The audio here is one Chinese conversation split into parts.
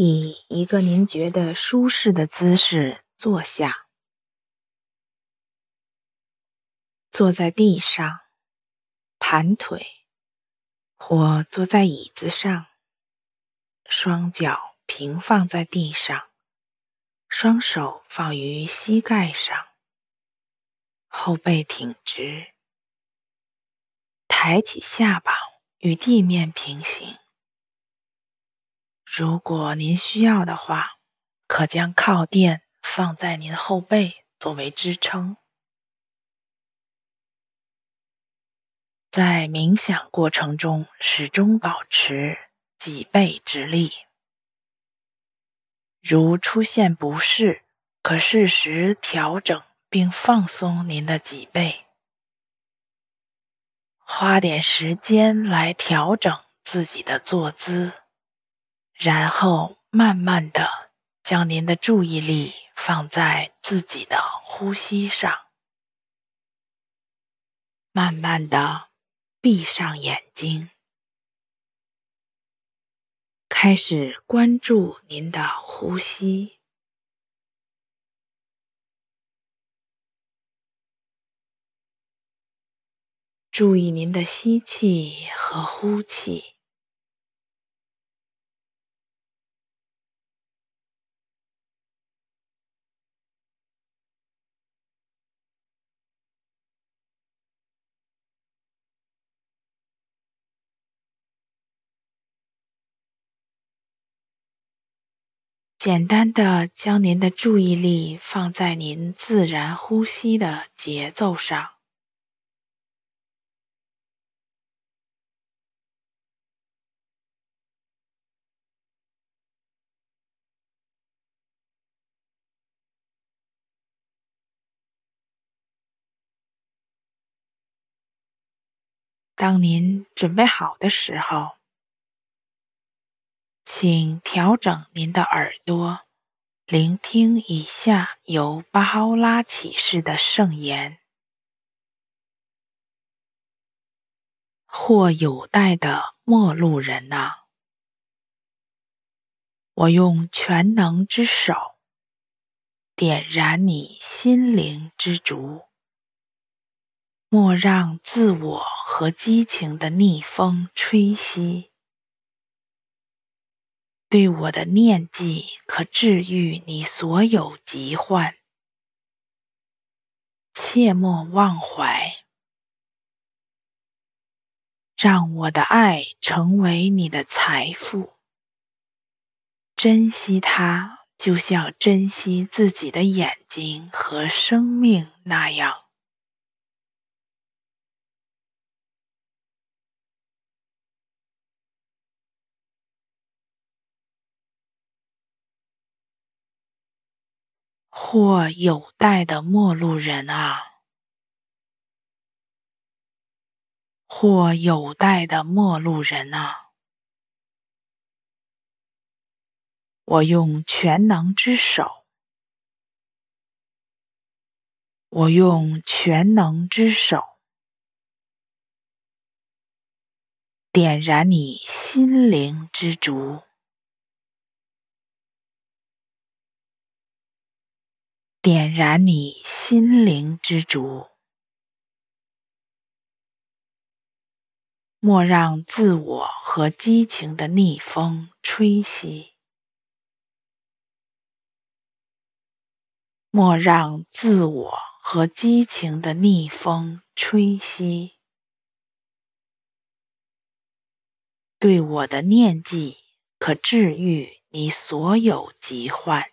以一个您觉得舒适的姿势坐下，坐在地上，盘腿，或坐在椅子上，双脚平放在地上，双手放于膝盖上，后背挺直，抬起下巴与地面平行。如果您需要的话，可将靠垫放在您后背作为支撑。在冥想过程中，始终保持脊背直立。如出现不适，可适时调整并放松您的脊背。花点时间来调整自己的坐姿。然后慢慢的将您的注意力放在自己的呼吸上，慢慢的闭上眼睛，开始关注您的呼吸，注意您的吸气和呼气。简单的将您的注意力放在您自然呼吸的节奏上。当您准备好的时候。请调整您的耳朵，聆听以下由巴哈欧拉启示的圣言。或有待的陌路人呐，我用全能之手点燃你心灵之烛，莫让自我和激情的逆风吹熄。对我的念记可治愈你所有疾患，切莫忘怀。让我的爱成为你的财富，珍惜它，就像珍惜自己的眼睛和生命那样。或有待的陌路人啊，或有待的陌路人啊，我用全能之手，我用全能之手点燃你心灵之烛。点燃你心灵之烛，莫让自我和激情的逆风吹熄，莫让自我和激情的逆风吹熄。对我的念记可治愈你所有疾患。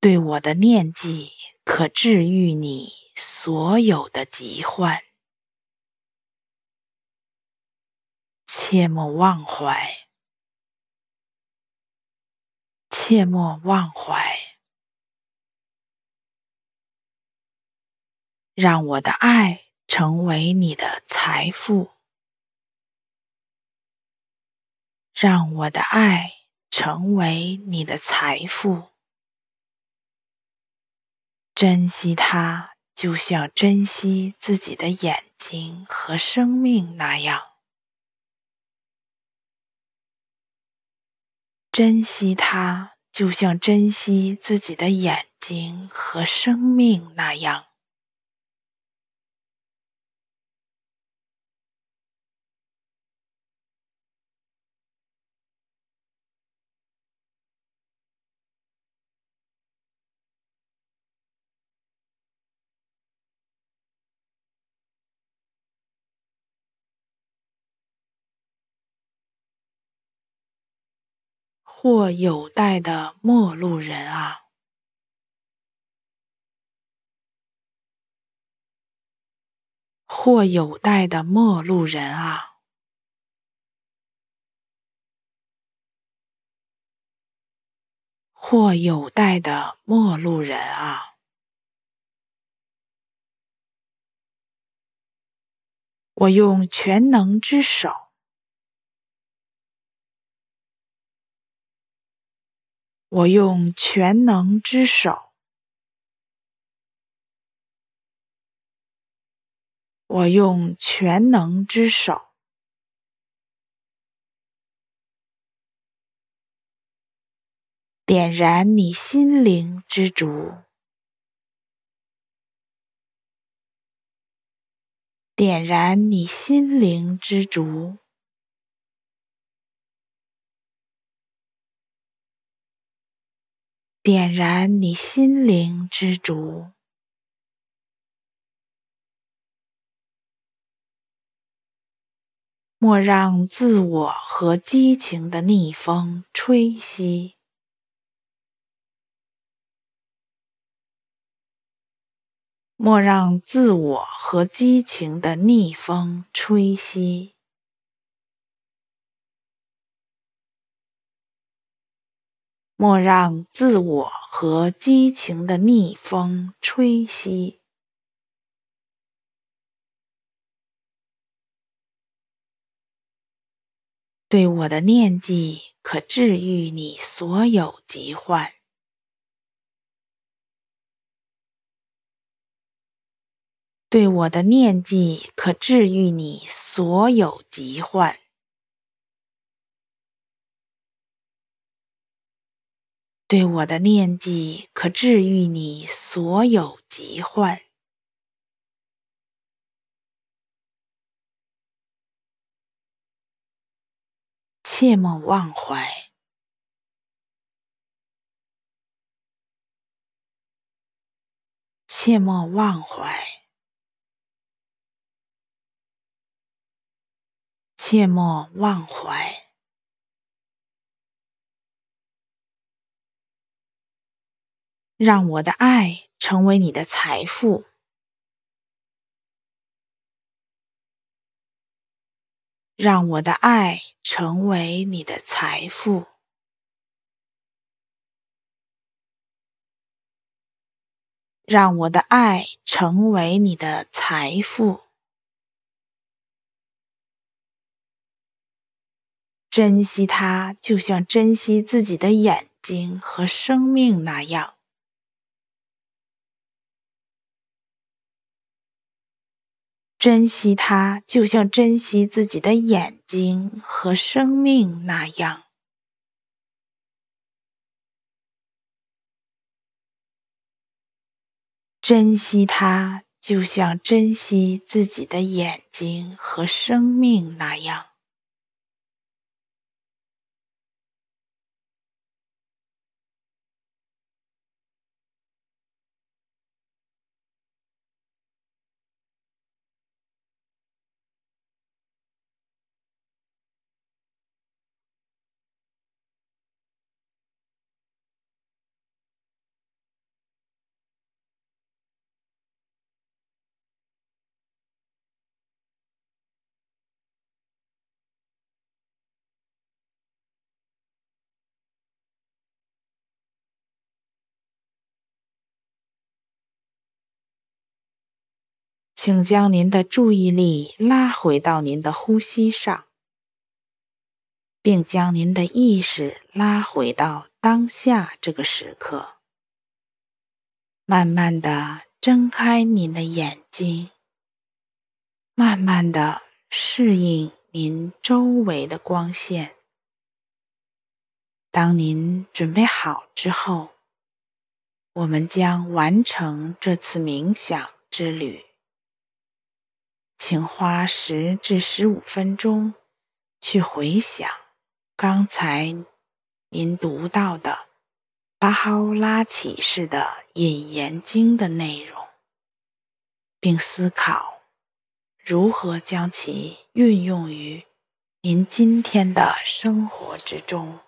对我的念记可治愈你所有的疾患，切莫忘怀，切莫忘怀，让我的爱成为你的财富，让我的爱成为你的财富。珍惜他就像珍惜自己的眼睛和生命那样。珍惜他就像珍惜自己的眼睛和生命那样或有待的陌路人啊，或有待的陌路人啊，或有待的陌路人啊，我用全能之手。我用全能之手，我用全能之手，点燃你心灵之烛，点燃你心灵之烛。点燃你心灵之烛，莫让自我和激情的逆风吹熄，莫让自我和激情的逆风吹熄。莫让自我和激情的逆风吹熄，对我的念记可治愈你所有疾患，对我的念记可治愈你所有疾患。对我的念记可治愈你所有疾患，切莫忘怀，切莫忘怀，切莫忘怀。让我的爱成为你的财富，让我的爱成为你的财富，让我的爱成为你的财富。珍惜它，就像珍惜自己的眼睛和生命那样。珍惜它，就像珍惜自己的眼睛和生命那样。珍惜它，就像珍惜自己的眼睛和生命那样。请将您的注意力拉回到您的呼吸上，并将您的意识拉回到当下这个时刻。慢慢的睁开您的眼睛，慢慢的适应您周围的光线。当您准备好之后，我们将完成这次冥想之旅。请花十至十五分钟去回想刚才您读到的巴哈乌拉启示的《引言经》的内容，并思考如何将其运用于您今天的生活之中。